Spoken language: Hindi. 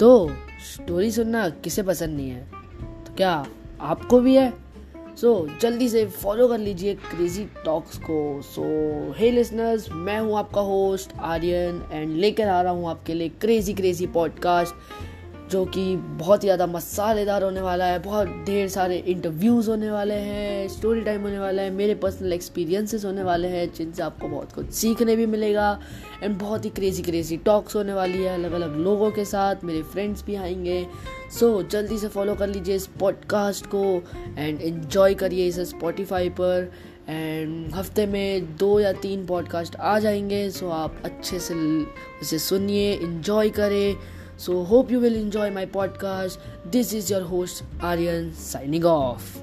तो स्टोरी सुनना किसे पसंद नहीं है? तो क्या आपको भी है? सो so, जल्दी से फॉलो कर लीजिए क्रेजी टॉक्स को। सो हे लिसनर्स मैं हूँ आपका होस्ट आर्यन एंड लेकर आ रहा हूँ आपके लिए क्रेजी क्रेजी पॉडकास्ट जो कि बहुत ही ज़्यादा मसालेदार होने वाला है बहुत ढेर सारे इंटरव्यूज़ होने वाले हैं स्टोरी टाइम होने वाला है मेरे पर्सनल एक्सपीरियंसेस होने वाले हैं जिनसे आपको बहुत कुछ सीखने भी मिलेगा एंड बहुत ही क्रेजी क्रेजी टॉक्स होने वाली है अलग अलग लोगों के साथ मेरे फ्रेंड्स भी आएँगे। सो so, जल्दी से फॉलो कर लीजिए इस पॉडकास्ट को एंड इन्जॉय करिए इसे स्पॉटिफाई पर एंड हफ़्ते में दो या तीन पॉडकास्ट आ जाएँगे सो so आप अच्छे से उसे सुनिए इन्जॉय करें। So, hope you will enjoy my podcast. This is your host Aryan signing off.